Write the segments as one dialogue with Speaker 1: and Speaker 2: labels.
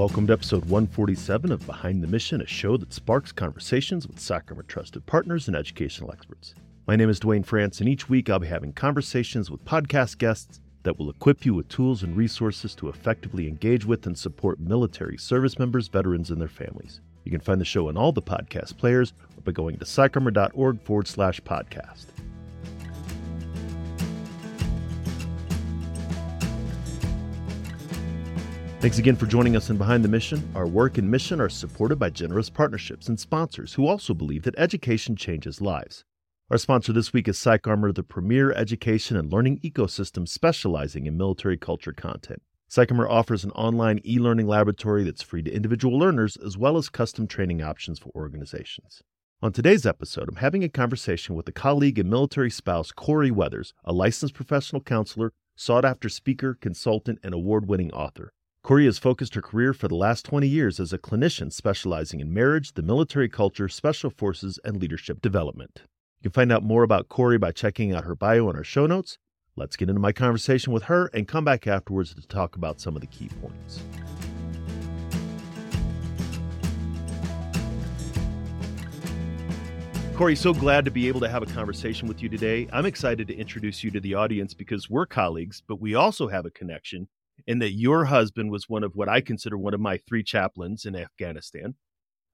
Speaker 1: welcome to episode 147 of Behind the Mission, a show that sparks conversations with PsychArmor trusted partners and educational experts. My name is Duane France, and each week I'll be having conversations with podcast guests that will equip you with tools and resources to effectively engage with and support military service members, veterans, and their families. You can find the show on all the podcast players by going to psycharmor.org forward slash podcast. Thanks again for joining us in Behind the Mission. Our work and mission are supported by generous partnerships and sponsors who also believe that education changes lives. Our sponsor this week is PsychArmor, the premier education and learning ecosystem specializing in military culture content. PsychArmor offers an online e learning laboratory that's free to individual learners as well as custom training options for organizations. On today's episode, I'm having a conversation with a colleague and military spouse, Corie Weathers, a licensed professional counselor, sought after speaker, consultant, and award winning author. Corie has focused her career for the last 20 years as a clinician specializing in marriage, the military culture, special forces, and leadership development. You can find out more about Corie by checking out her bio in our show notes. Let's get into my conversation with her and come back afterwards to talk about some of the key points. Corie, so glad to be able to have a conversation with you today. I'm excited to introduce you to the audience because we're colleagues, but we also have a connection and that your husband was one of what I consider one of my three chaplains in Afghanistan.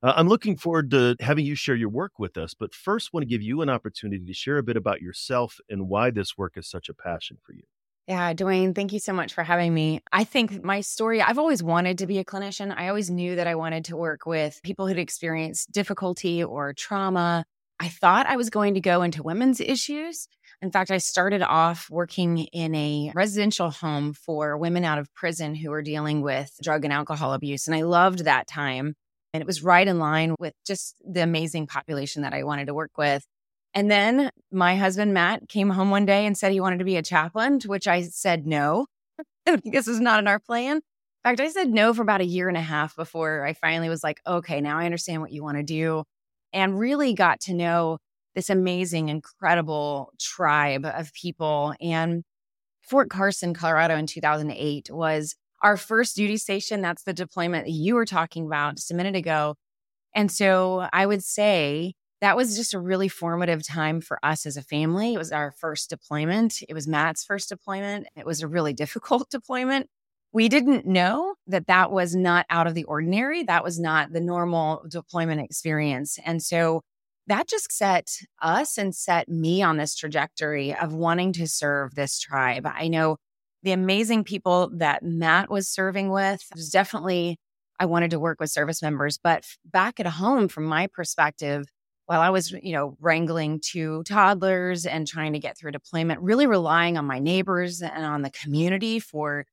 Speaker 1: Uh, I'm looking forward to having you share your work with us, but first, want to give you an opportunity to share a bit about yourself and why this work is such a passion for you.
Speaker 2: Yeah, Duane, thank you so much for having me. I think my story, I've always wanted to be a clinician. I always knew that I wanted to work with people who'd experienced difficulty or trauma. I thought I was going to go into women's issues. In fact, I started off working in a residential home for women out of prison who were dealing with drug and alcohol abuse. And I loved that time. And it was right in line with just the amazing population that I wanted to work with. And then my husband, Matt, came home one day and said he wanted to be a chaplain, to which I said no. this is not in our plan. In fact, I said no for about a year and a half before I finally was like, okay, now I understand what you want to do. And really got to know this amazing, incredible tribe of people. And Fort Carson, Colorado in 2008 was our first duty station. That's the deployment that you were talking about just a minute ago. And so I would say that was just a really formative time for us as a family. It was our first deployment. It was Matt's first deployment. It was a really difficult deployment. We didn't know that that was not out of the ordinary. That was not the normal deployment experience. And so that just set us and set me on this trajectory of wanting to serve this tribe. I know the amazing people that Matt was serving with was definitely I wanted to work with service members, but back at home from my perspective, while I was, you know, wrangling two toddlers and trying to get through deployment, really relying on my neighbors and on the community for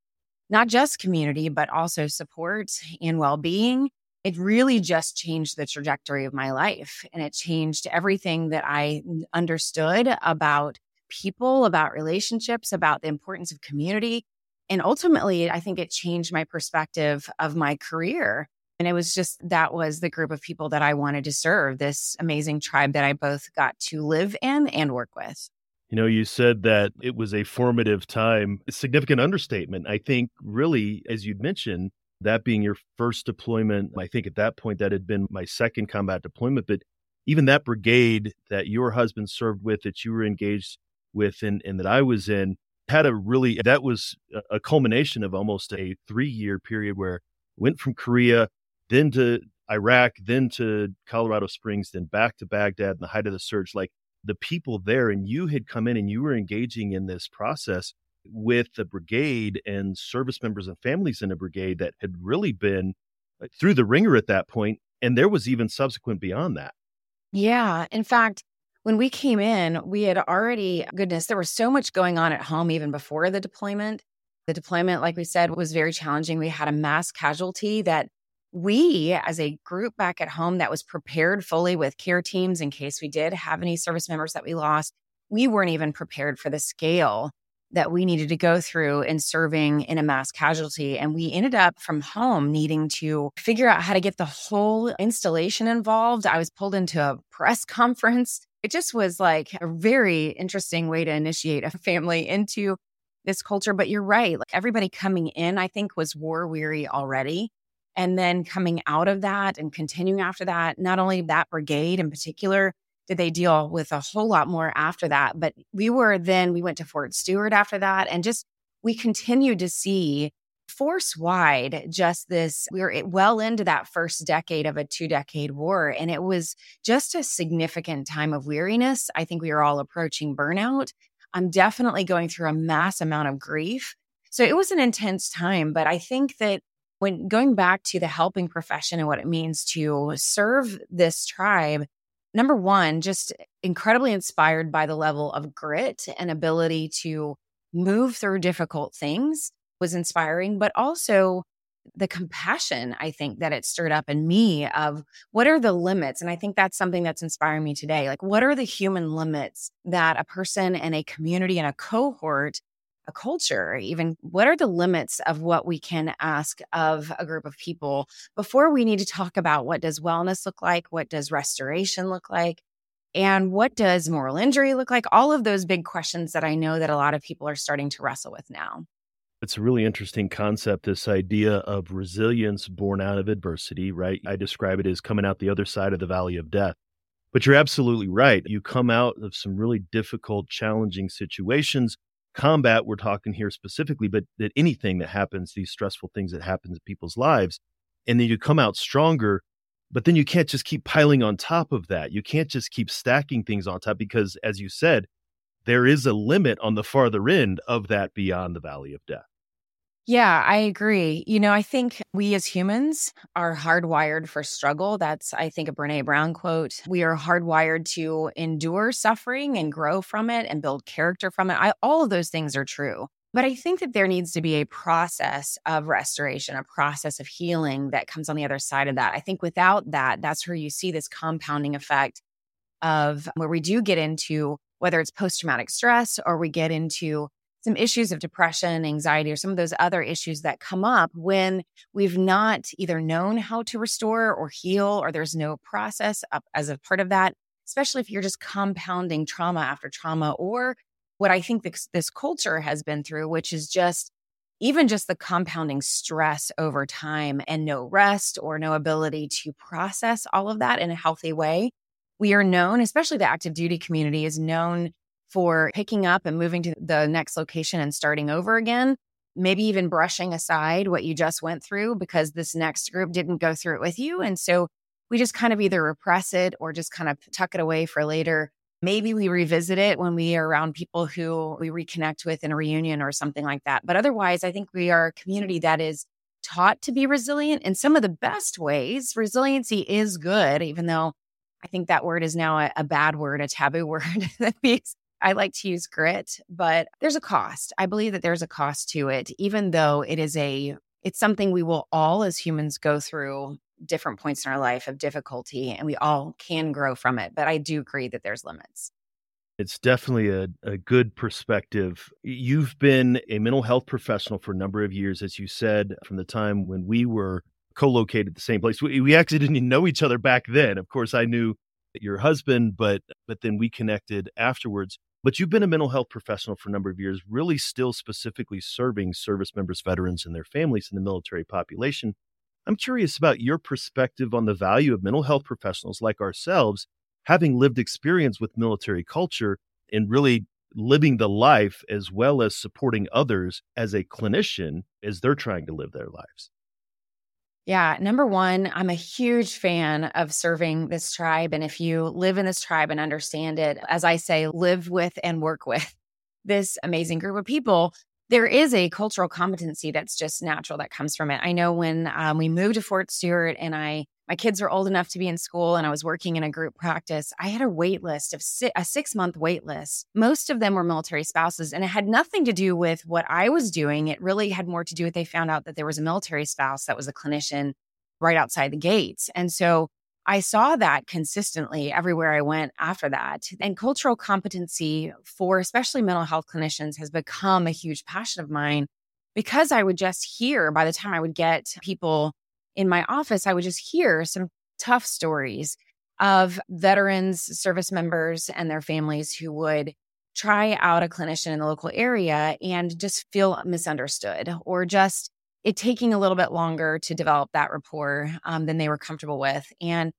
Speaker 2: not just community, but also support and well-being it really just changed the trajectory of my life. And it changed everything that I understood about people, about relationships, about the importance of community. And ultimately, I think it changed my perspective of my career. And it was just that was the group of people that I wanted to serve, this amazing tribe that I both got to live in and work with.
Speaker 1: You know, you said that it was a formative time, a significant understatement. I think, really, as you'd mentioned, that being your first deployment. I think at that point that had been my second combat deployment, but even that brigade that your husband served with, that you were engaged with, and, and that I was in, had a really, that was a culmination of almost a three year period where went from Korea, then to Iraq, then to Colorado Springs, then back to Baghdad in the height of the surge. Like the people there, and you had come in and you were engaging in this process with the brigade and service members and families in the brigade that had really been uh, through the wringer at that point and there was even subsequent beyond that.
Speaker 2: Yeah in fact when we came in we had already goodness there was so much going on at home even before the deployment. The deployment like we said was very challenging. We had a mass casualty that we as a group back at home that was prepared fully with care teams in case we did have any service members that we lost we weren't even prepared for the scale that we needed to go through in serving in a mass casualty. And we ended up from home needing to figure out how to get the whole installation involved. I was pulled into a press conference. It just was like a very interesting way to initiate a family into this culture. But you're right. Like everybody coming in, I think, was war weary already. And then coming out of that and continuing after that, not only that brigade in particular, did they deal with a whole lot more after that. But we were then, we went to Fort Stewart after that and just we continued to see force wide just this we were well into that first decade of a two decade war and it was just a significant time of weariness i think we were all approaching burnout i'm definitely going through a mass amount of grief so it was an intense time but i think that when going back to the helping profession and what it means to serve this tribe number one just incredibly inspired by the level of grit and ability to move through difficult things was inspiring, but also the compassion I think that it stirred up in me of what are the limits? And I think that's something that's inspiring me today. Like, what are the human limits that a person and a community and a cohort, a culture, even what are the limits of what we can ask of a group of people before we need to talk about what does wellness look like? What does restoration look like? And what does moral injury look like? All of those big questions that I know that a lot of people are starting to wrestle with now.
Speaker 1: It's a really interesting concept, this idea of resilience born out of adversity, right? I describe it as coming out the other side of the valley of death. But you're absolutely right. You come out of some really difficult, challenging situations. Combat, we're talking here specifically, but that anything that happens, these stressful things that happen in people's lives, and then you come out stronger but then you can't just keep piling on top of that. You can't just keep stacking things on top because, as you said, there is a limit on the farther end of that beyond the valley of death.
Speaker 2: Yeah, I agree. You know, I think we as humans are hardwired for struggle. That's, I think, a Brene Brown quote. We are hardwired to endure suffering and grow from it and build character from it. I, all of those things are true. But I think that there needs to be a process of restoration, a process of healing that comes on the other side of that. I think without that, that's where you see this compounding effect of where we do get into whether it's post traumatic stress or we get into some issues of depression, anxiety, or some of those other issues that come up when we've not either known how to restore or heal, or there's no process up as a part of that, especially if you're just compounding trauma after trauma or what I think this, this culture has been through, which is just even just the compounding stress over time and no rest or no ability to process all of that in a healthy way. We are known, especially the active duty community, is known for picking up and moving to the next location and starting over again. Maybe even brushing aside what you just went through because this next group didn't go through it with you. And so we just kind of either repress it or just kind of tuck it away for later Maybe we revisit it when we are around people who we reconnect with in a reunion or something like that. But otherwise, I think we are a community that is taught to be resilient in some of the best ways. Resiliency is good, even though I think that word is now a, a bad word, a taboo word that means I like to use grit, but there's a cost. I believe that there's a cost to it, even though it is a it's something we will all as humans go through different points in our life of difficulty and we all can grow from it. But I do agree that there's limits.
Speaker 1: It's definitely a, a good perspective. You've been a mental health professional for a number of years, as you said, from the time when we were co-located at the same place. We, we actually didn't even know each other back then. Of course, I knew your husband, but but then we connected afterwards. But you've been a mental health professional for a number of years, really still specifically serving service members, veterans, and their families in the military population. I'm curious about your perspective on the value of mental health professionals like ourselves having lived experience with military culture and really living the life as well as supporting others as a clinician as they're trying to live their lives.
Speaker 2: Yeah, number one, I'm a huge fan of serving this tribe. And if you live in this tribe and understand it, as I say, live with and work with this amazing group of people, there is a cultural competency that's just natural that comes from it. I know when um, we moved to Fort Stewart and I my kids were old enough to be in school and I was working in a group practice, I had a wait list of si- a six month wait list. Most of them were military spouses, and it had nothing to do with what I was doing. It really had more to do with they found out that there was a military spouse that was a clinician right outside the gates. And so I saw that consistently everywhere I went after that. And cultural competency for especially mental health clinicians has become a huge passion of mine because I would just hear by the time I would get people in my office, I would just hear some tough stories of veterans, service members, and their families who would try out a clinician in the local area and just feel misunderstood or just it taking a little bit longer to develop that rapport um, than they were comfortable with. And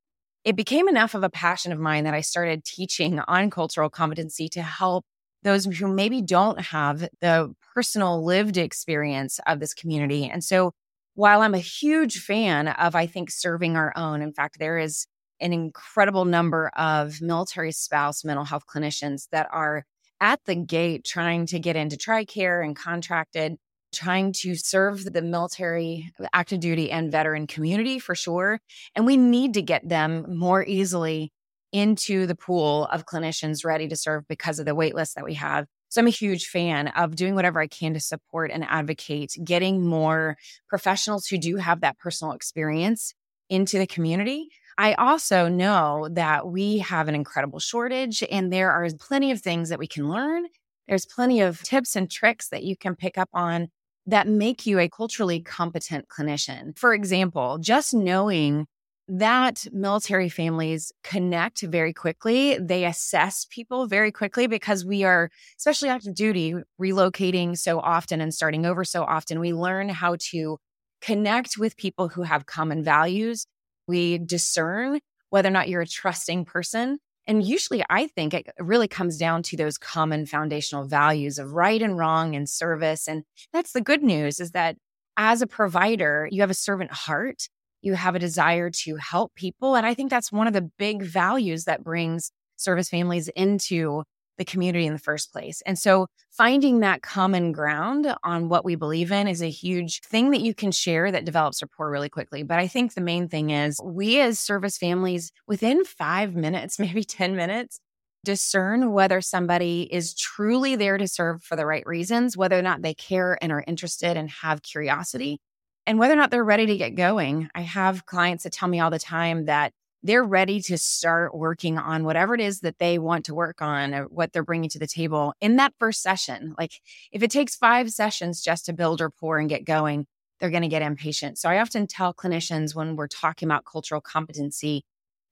Speaker 2: it became enough of a passion of mine that I started teaching on cultural competency to help those who maybe don't have the personal lived experience of this community. And so while I'm a huge fan of, I think, serving our own, in fact, there is an incredible number of military spouse mental health clinicians that are at the gate trying to get into TRICARE and contracted, trying to serve the military, uh, active duty, and veteran community for sure. And we need to get them more easily into the pool of clinicians ready to serve because of the wait list that we have. So I'm a huge fan of doing whatever I can to support and advocate getting more professionals who do have that personal experience into the community. I also know that we have an incredible shortage and there are plenty of things that we can learn. There's plenty of tips and tricks that you can pick up on that make you a culturally competent clinician. For example, just knowing that military families connect very quickly. They assess people very quickly because we are, especially active duty, relocating so often and starting over so often. We learn how to connect with people who have common values. We discern whether or not you're a trusting person. And usually, I think it really comes down to those common foundational values of right and wrong and service. And that's the good news is that as a provider, you have a servant heart you have a desire to help people. And I think that's one of the big values that brings service families into the community in the first place. And so finding that common ground on what we believe in is a huge thing that you can share that develops rapport really quickly. But I think the main thing is we as service families within five minutes, maybe 10 minutes, discern whether somebody is truly there to serve for the right reasons, whether or not they care and are interested and have curiosity and whether or not they're ready to get going. I have clients that tell me all the time that they're ready to start working on whatever it is that they want to work on or what they're bringing to the table in that first session. Like if it takes five sessions just to build rapport and get going, they're going to get impatient. So I often tell clinicians when we're talking about cultural competency,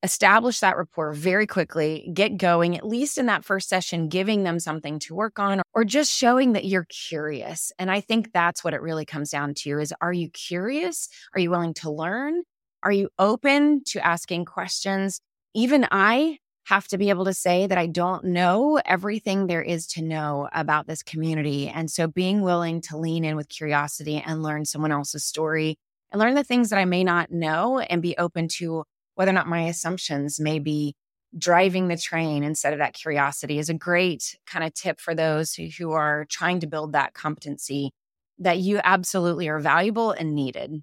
Speaker 2: establish that rapport very quickly, get going, at least in that first session, giving them something to work on or just showing that you're curious. And I think that's what it really comes down to is are you curious? Are you willing to learn? Are you open to asking questions? Even I have to be able to say that I don't know everything there is to know about this community. And so being willing to lean in with curiosity and learn someone else's story and learn the things that I may not know and be open to whether or not my assumptions may be driving the train instead of that curiosity is a great kind of tip for those who, who are trying to build that competency that you absolutely are valuable and needed.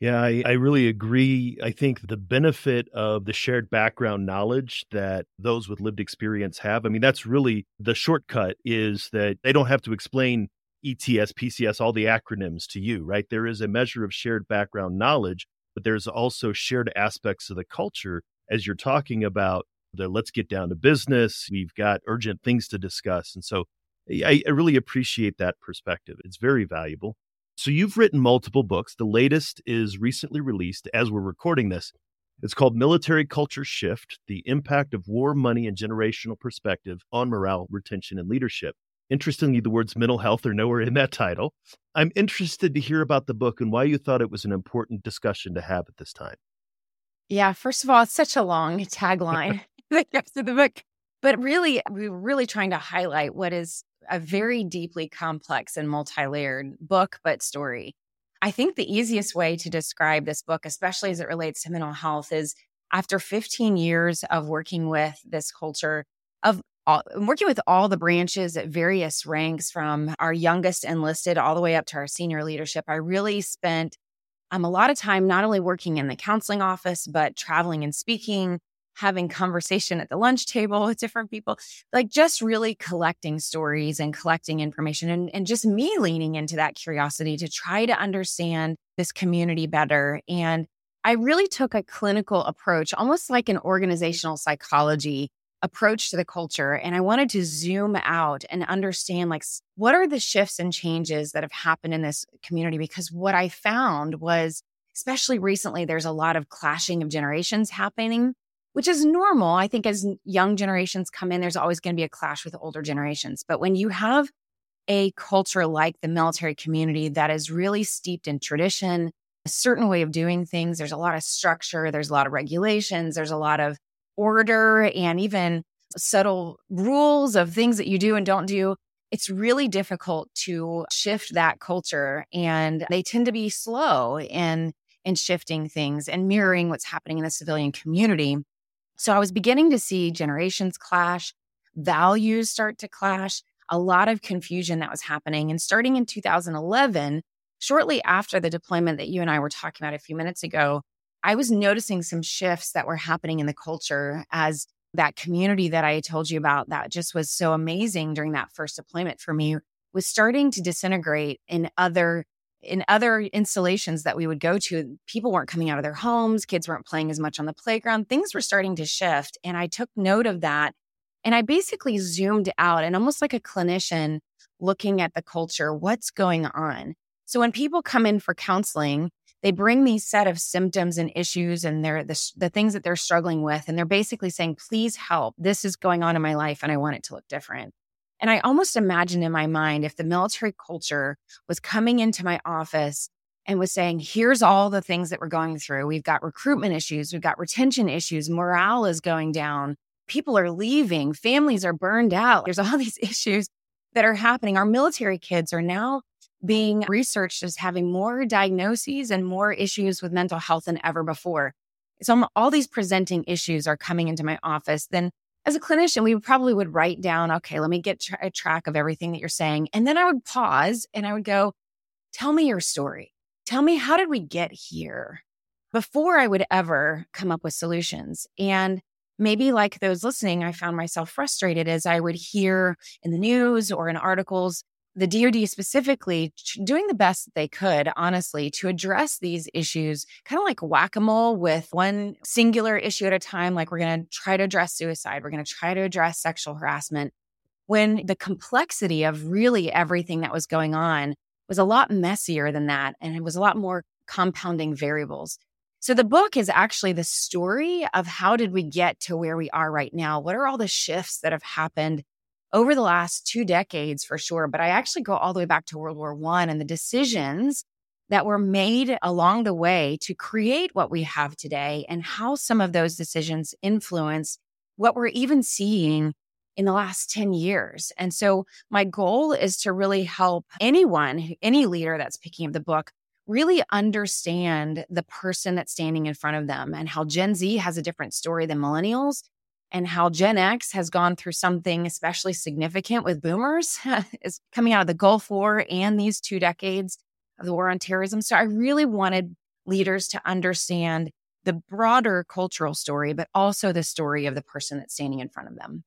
Speaker 1: Yeah, I, I, really agree. I think the benefit of the shared background knowledge that those with lived experience have, I mean, that's really the shortcut is that they don't have to explain ETS, PCS, all the acronyms to you, right? There is a measure of shared background knowledge but there's also shared aspects of the culture as you're talking about the let's get down to business. We've got urgent things to discuss. And so eh, I, I really appreciate that perspective. It's very valuable. So you've written multiple books. The latest is recently released as we're recording this. It's called Military Culture Shift The Impact of War, Money, and Generational Perspective on Morale, Retention, and Leadership. Interestingly, the words mental health are nowhere in that title. I'm interested to hear about the book and why you thought it was an important discussion to have at this time.
Speaker 2: Yeah, first of all, it's such a long tagline that goes to the book. But really, we're really trying to highlight what is a very deeply complex and multi layered book, but story. I think the easiest way to describe this book, especially as it relates to mental health, is after 15 years of working with this culture of all, working with all the branches at various ranks from our youngest enlisted all the way up to our senior leadership. I really spent um, a lot of time not only working in the counseling office, but traveling and speaking, having conversation at the lunch table with different people, like just really collecting stories and collecting information and, and just me leaning into that curiosity to try to understand this community better. And I really took a clinical approach, almost like an organizational psychology approach to the culture and I wanted to zoom out and understand like what are the shifts and changes that have happened in this community because what I found was especially recently there's a lot of clashing of generations happening which is normal I think as young generations come in there's always going to be a clash with older generations but when you have a culture like the military community that is really steeped in tradition, a certain way of doing things. There's a lot of structure, there's a lot of regulations, there's a lot of order, and even subtle rules of things that you do and don't do. It's really difficult to shift that culture, and they tend to be slow in in shifting things and mirroring what's happening in the civilian community. So I was beginning to see generations clash, values start to clash, a lot of confusion that was happening. And starting in 2011, shortly after the deployment that you and I were talking about a few minutes ago, I was noticing some shifts that were happening in the culture as that community that I told you about that just was so amazing during that first deployment for me was starting to disintegrate in other in other installations that we would go to people weren't coming out of their homes kids weren't playing as much on the playground things were starting to shift and i took note of that and I basically zoomed out and almost like a clinician looking at the culture, what's going on. So when people come in for counseling, they bring these set of symptoms and issues and they're the, the things that they're struggling with. And they're basically saying, please help. This is going on in my life and I want it to look different. And I almost imagine in my mind if the military culture was coming into my office and was saying, here's all the things that we're going through. We've got recruitment issues, we've got retention issues, morale is going down people are leaving, families are burned out. There's all these issues that are happening. Our military kids are now being researched as having more diagnoses and more issues with mental health than ever before. So all these presenting issues are coming into my office. Then as a clinician, we probably would write down, okay, let me get tra- a track of everything that you're saying. And then I would pause and I would go, tell me your story. Tell me, how did we get here? Before I would ever come up with solutions. And maybe like those listening, I found myself frustrated as I would hear in the news or in articles the DoD specifically doing the best that they could, honestly, to address these issues, kind of like whack a mole with one singular issue at a time. Like we're going to try to address suicide, we're going to try to address sexual harassment. When the complexity of really everything that was going on was a lot messier than that, and it was a lot more compounding variables. So the book is actually the story of how did we get to where we are right now? What are all the shifts that have happened over the last two decades for sure? But I actually go all the way back to World War One and the decisions that were made along the way to create what we have today and how some of those decisions influence what we're even seeing in the last 10 years. And so my goal is to really help anyone, any leader that's picking up the book really understand the person that's standing in front of them and how Gen Z has a different story than millennials and how Gen X has gone through something especially significant with boomers is coming out of the Gulf War and these two decades of the war on terrorism. So I really wanted leaders to understand the broader cultural story, but also the story of the person that's standing in front of them.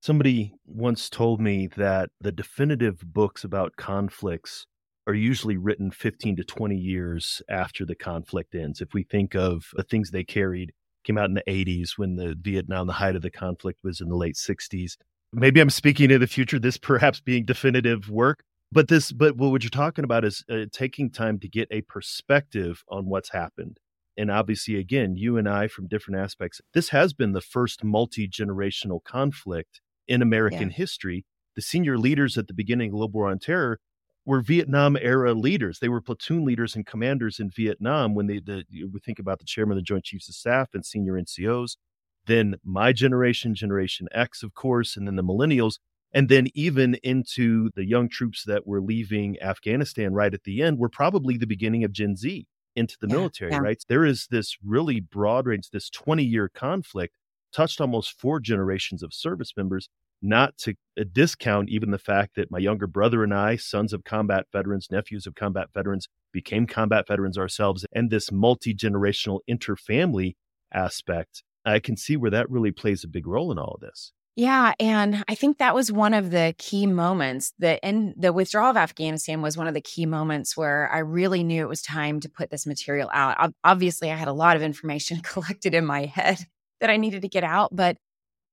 Speaker 1: Somebody once told me that the definitive books about conflicts are usually written 15 to 20 years after the conflict ends. If we think of the things they carried, came out in the 80s when the Vietnam, the height of the conflict was in the late 60s. Maybe I'm speaking of the future, this perhaps being definitive work. But this, but what you're talking about is uh, taking time to get a perspective on what's happened. And obviously, again, you and I from different aspects, this has been the first multi generational conflict in American yeah. history. The senior leaders at the beginning of Global War on Terror were Vietnam era leaders. They were platoon leaders and commanders in Vietnam when they the, we think about the chairman of the Joint Chiefs of Staff and senior NCOs. Then my generation, Generation X, of course, and then the millennials, and then even into the young troops that were leaving Afghanistan right at the end were probably the beginning of Gen Z into the yeah, military, yeah. right? There is this really broad range, this 20 year conflict touched almost four generations of service members not to uh, discount even the fact that my younger brother and I, sons of combat veterans, nephews of combat veterans, became combat veterans ourselves, and this multi generational interfamily aspect. I can see where that really plays a big role in all of this.
Speaker 2: Yeah, and I think that was one of the key moments. The and the withdrawal of Afghanistan was one of the key moments where I really knew it was time to put this material out. Obviously, I had a lot of information collected in my head that I needed to get out, but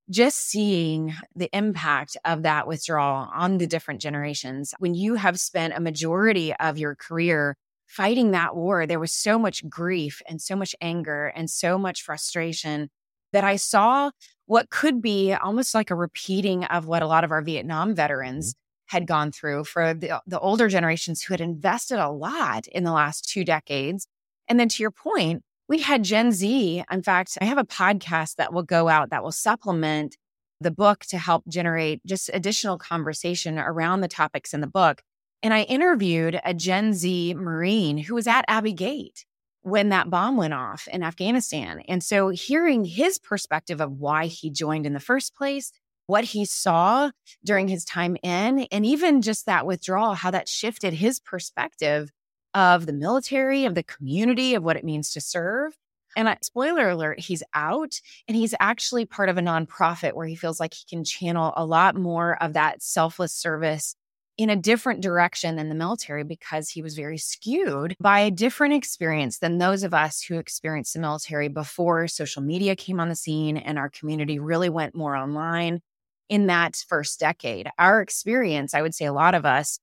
Speaker 2: just seeing the impact of that withdrawal on the different generations. When you have spent a majority of your career fighting that war, there was so much grief and so much anger and so much frustration that I saw what could be almost like a repeating of what a lot of our Vietnam mm-hmm. veterans had gone through for the, the older generations who had invested a lot in the last two decades. And then to your point, we had Gen Z. In fact, I have a podcast that will go out that will supplement the book to help generate just additional conversation around the topics in the book. And I interviewed a Gen Z Marine who was at Abbey Gate when that bomb went off in Afghanistan. And so hearing his perspective of why he joined in the first place, what he saw during his time in, and even just that withdrawal, how that shifted his perspective of the military, of the community, of what it means to serve. And I, spoiler alert, he's out and he's actually part of a nonprofit where he feels like he can channel a lot more of that selfless service in a different direction than the military because he was very skewed by a different experience than those of us who experienced the military before social media came on the scene and our community really went more online in that first decade. Our experience, I would say a lot of us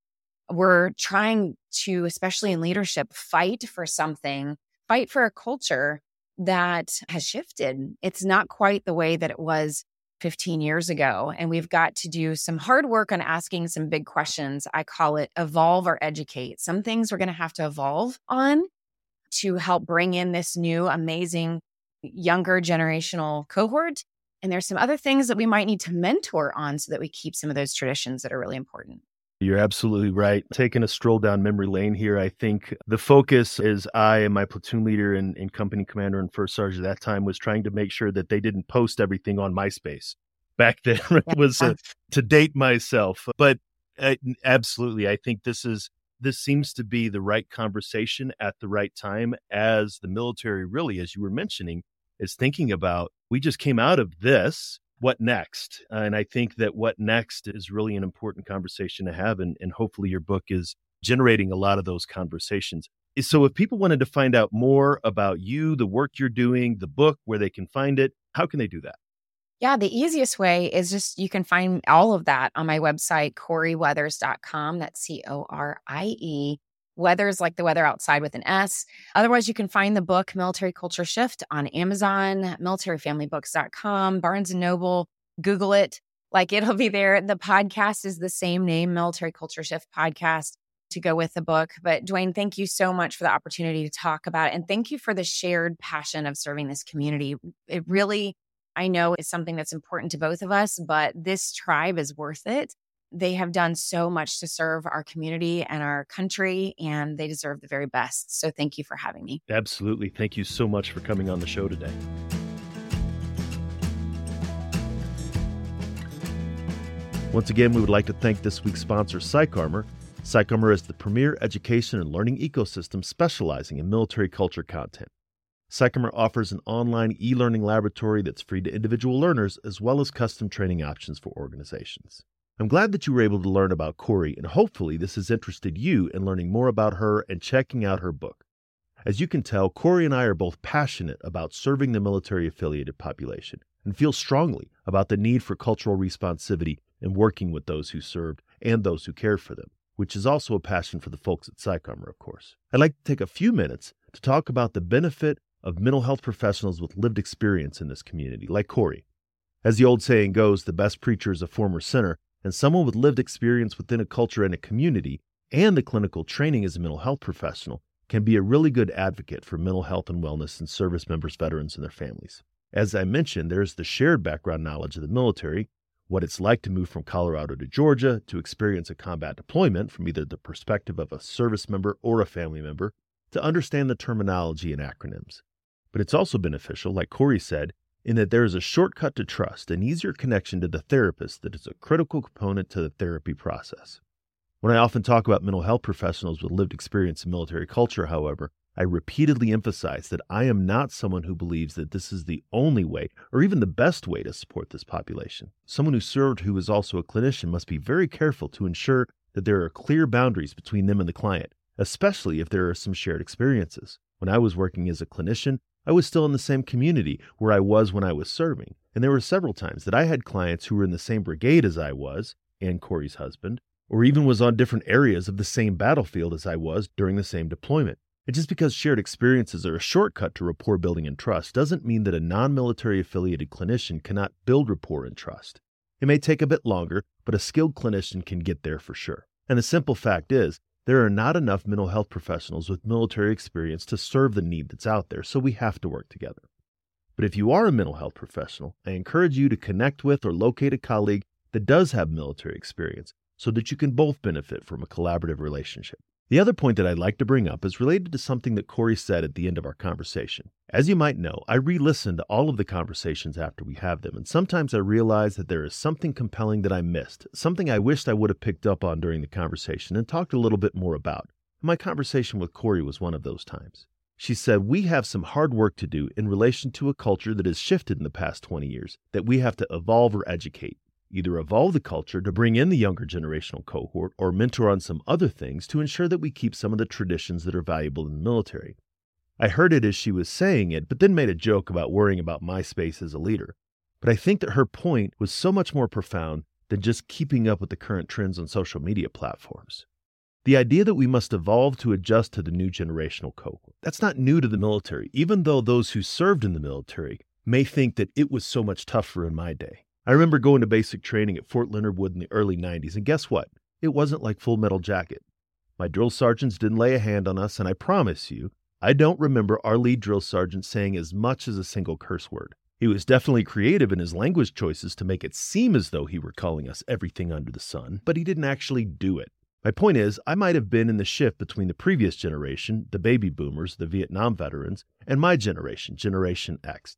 Speaker 2: were trying to, especially in leadership, fight for something, fight for a culture that has shifted. It's not quite the way that it was 15 years ago. And we've got to do some hard work on asking some big questions. I call it evolve or educate. Some things we're going to have to evolve on to help bring in this new, amazing, younger generational cohort. And there's some other things that we might need to mentor on so that we keep some of those traditions that are really important.
Speaker 1: You're absolutely right. Taking a stroll down memory lane here, I think the focus is I and my platoon leader and, and company commander and first sergeant at that time was trying to make sure that they didn't post everything on MySpace. Back then it was uh, to date myself, but uh, absolutely, I think this is this seems to be the right conversation at the right time as the military really, as you were mentioning, is thinking about. We just came out of this what next? And I think that what next is really an important conversation to have. And, and hopefully your book is generating a lot of those conversations. So if people wanted to find out more about you, the work you're doing, the book, where they can find it, how can they do that?
Speaker 2: Yeah, the easiest way is just you can find all of that on my website, corieweathers.com. That's C O R I E Weathers like the weather outside with an S. Otherwise, you can find the book Military Culture Shift on Amazon, militaryfamilybooks.com, Barnes and Noble. Google it. Like it'll be there. The podcast is the same name, Military Culture Shift Podcast, to go with the book. But Duane, thank you so much for the opportunity to talk about it. And thank you for the shared passion of serving this community. It really, I know, is something that's important to both of us, but this tribe is worth it they have done so much to serve our community and our country, and they deserve the very best. So thank you for having me.
Speaker 1: Absolutely. Thank you so much for coming on the show today. Once again, we would like to thank this week's sponsor, PsychArmor. PsychArmor is the premier education and learning ecosystem specializing in military culture content. PsychArmor offers an online e learning laboratory that's free to individual learners as well as custom training options for organizations. I'm glad that you were able to learn about Corie, and hopefully, this has interested you in learning more about her and checking out her book. As you can tell, Corie and I are both passionate about serving the military affiliated population and feel strongly about the need for cultural responsivity in working with those who served and those who cared for them, which is also a passion for the folks at PsychArmor, of course. I'd like to take a few minutes to talk about the benefit of mental health professionals with lived experience in this community, like Corie. As the old saying goes, the best preacher is a former sinner, and someone with lived experience within a culture and a community and the clinical training as a mental health professional can be a really good advocate for mental health and wellness in service members, veterans, and their families. As I mentioned, there's the shared background knowledge of the military, what it's like to move from Colorado to Georgia to experience a combat deployment from either the perspective of a service member or a family member, to understand the terminology and acronyms. But it's also beneficial, like Corie said, in that there is a shortcut to trust, an easier connection to the therapist that is a critical component to the therapy process. When I often talk about mental health professionals with lived experience in military culture, however, I repeatedly emphasize that I am not someone who believes that this is the only way or even the best way to support this population. Someone who served who is also a clinician must be very careful to ensure that there are clear boundaries between them and the client, especially if there are some shared experiences. When I was working as a clinician, I was still in the same community where I was when I was serving, and there were several times that I had clients who were in the same brigade as I was, and Corie's husband, or even was on different areas of the same battlefield as I was during the same deployment. And just because shared experiences are a shortcut to rapport building and trust doesn't mean that a non military affiliated clinician cannot build rapport and trust. It may take a bit longer, but a skilled clinician can get there for sure. And the simple fact is, there are not enough mental health professionals with military experience to serve the need that's out there, so we have to work together. But if you are a mental health professional, I encourage you to connect with or locate a colleague that does have military experience so that you can both benefit from a collaborative relationship. The other point that I'd like to bring up is related to something that Corie said at the end of our conversation. As you might know, I re listen to all of the conversations after we have them, and sometimes I realize that there is something compelling that I missed, something I wished I would have picked up on during the conversation and talked a little bit more about. My conversation with Corie was one of those times. She said, We have some hard work to do in relation to a culture that has shifted in the past 20 years, that we have to evolve or educate either evolve the culture to bring in the younger generational cohort or mentor on some other things to ensure that we keep some of the traditions that are valuable in the military. I heard it as she was saying it, but then made a joke about worrying about MySpace as a leader. But I think that her point was so much more profound than just keeping up with the current trends on social media platforms. The idea that we must evolve to adjust to the new generational cohort. That's not new to the military, even though those who served in the military may think that it was so much tougher in my day. I remember going to basic training at Fort Leonard Wood in the early 90s, and guess what? It wasn't like Full Metal Jacket. My drill sergeants didn't lay a hand on us, and I promise you, I don't remember our lead drill sergeant saying as much as a single curse word. He was definitely creative in his language choices to make it seem as though he were calling us everything under the sun, but he didn't actually do it. My point is, I might have been in the shift between the previous generation, the baby boomers, the Vietnam veterans, and my generation, Generation X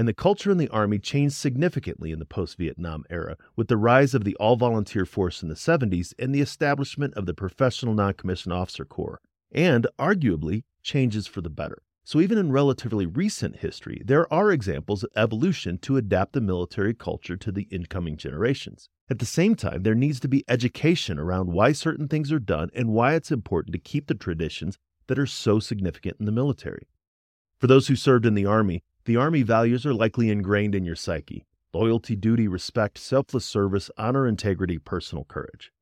Speaker 1: and the culture in the Army changed significantly in the post Vietnam era with the rise of the all volunteer force in the 70s and the establishment of the Professional Non Commissioned Officer Corps, and arguably changes for the better. So, even in relatively recent history, there are examples of evolution to adapt the military culture to the incoming generations. At the same time, there needs to be education around why certain things are done and why it's important to keep the traditions that are so significant in the military. For those who served in the Army, the Army values are likely ingrained in your psyche loyalty, duty, respect, selfless service, honor, integrity, personal courage.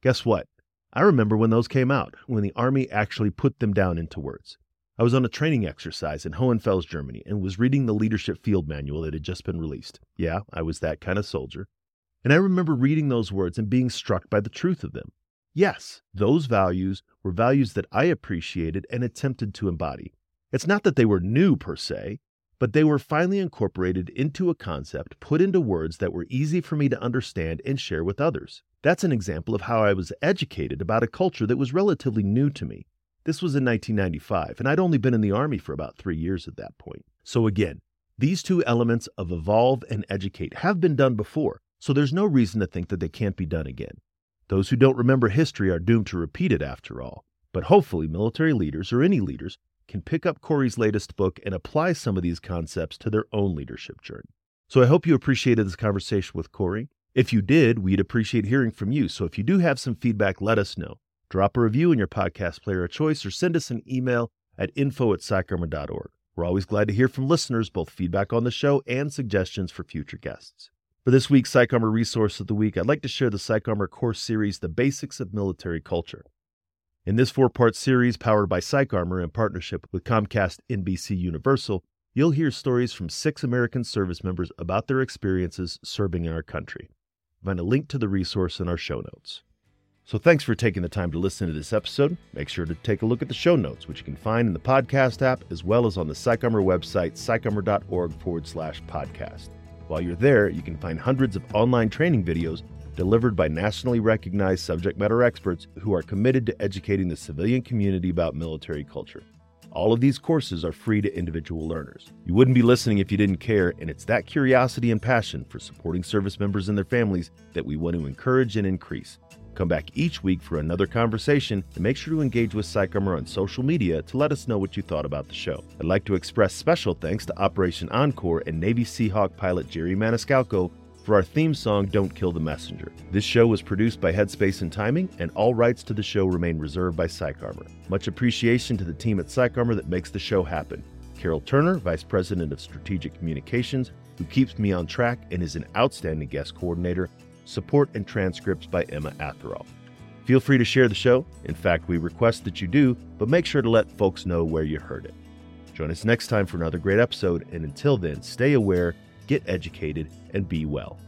Speaker 1: Guess what? I remember when those came out, when the Army actually put them down into words. I was on a training exercise in Hohenfels, Germany, and was reading the leadership field manual that had just been released. Yeah, I was that kind of soldier. And I remember reading those words and being struck by the truth of them. Yes, those values were values that I appreciated and attempted to embody. It's not that they were new per se, but they were finally incorporated into a concept, put into words that were easy for me to understand and share with others. That's an example of how I was educated about a culture that was relatively new to me. This was in 1995, and I'd only been in the Army for about three years at that point. So, again, these two elements of evolve and educate have been done before, so there's no reason to think that they can't be done again. Those who don't remember history are doomed to repeat it after all. But hopefully, military leaders or any leaders can pick up Corie's latest book and apply some of these concepts to their own leadership journey. So I hope you appreciated this conversation with Corie. If you did, we'd appreciate hearing from you. So if you do have some feedback, let us know. Drop a review in your podcast player of choice or send us an email at info at psycharmor.org. We're always glad to hear from listeners, both feedback on the show and suggestions for future guests. For this week's PsychArmor Resource of the Week, I'd like to share the PsychArmor course series, The Basics of Military Culture. In this four part series, powered by PsychArmor in partnership with Comcast NBC Universal, you'll hear stories from six American service members about their experiences serving in our country. Find a link to the resource in our show notes. So thanks for taking the time to listen to this episode. Make sure to take a look at the show notes, which you can find in the podcast app as well as on the PsychArmor website, psycharmor.org forward slash podcast. While you're there, you can find hundreds of online training videos delivered by nationally recognized subject matter experts who are committed to educating the civilian community about military culture. All of these courses are free to individual learners. You wouldn't be listening if you didn't care, and it's that curiosity and passion for supporting service members and their families that we want to encourage and increase. Come back each week for another conversation and make sure to engage with PsychArmor on social media to let us know what you thought about the show. I'd like to express special thanks to Operation Encore and Navy Seahawk pilot Jerry Maniscalco for our theme song, Don't Kill the Messenger. This show was produced by Headspace and Timing, and all rights to the show remain reserved by PsychArmor. Much appreciation to the team at PsychArmor that makes the show happen. Carol Turner, Vice President of Strategic Communications, who keeps me on track and is an outstanding guest coordinator. Support and transcripts by Emma Atherall. Feel free to share the show. In fact, we request that you do, but make sure to let folks know where you heard it. Join us next time for another great episode, and until then, stay aware get educated, and be well.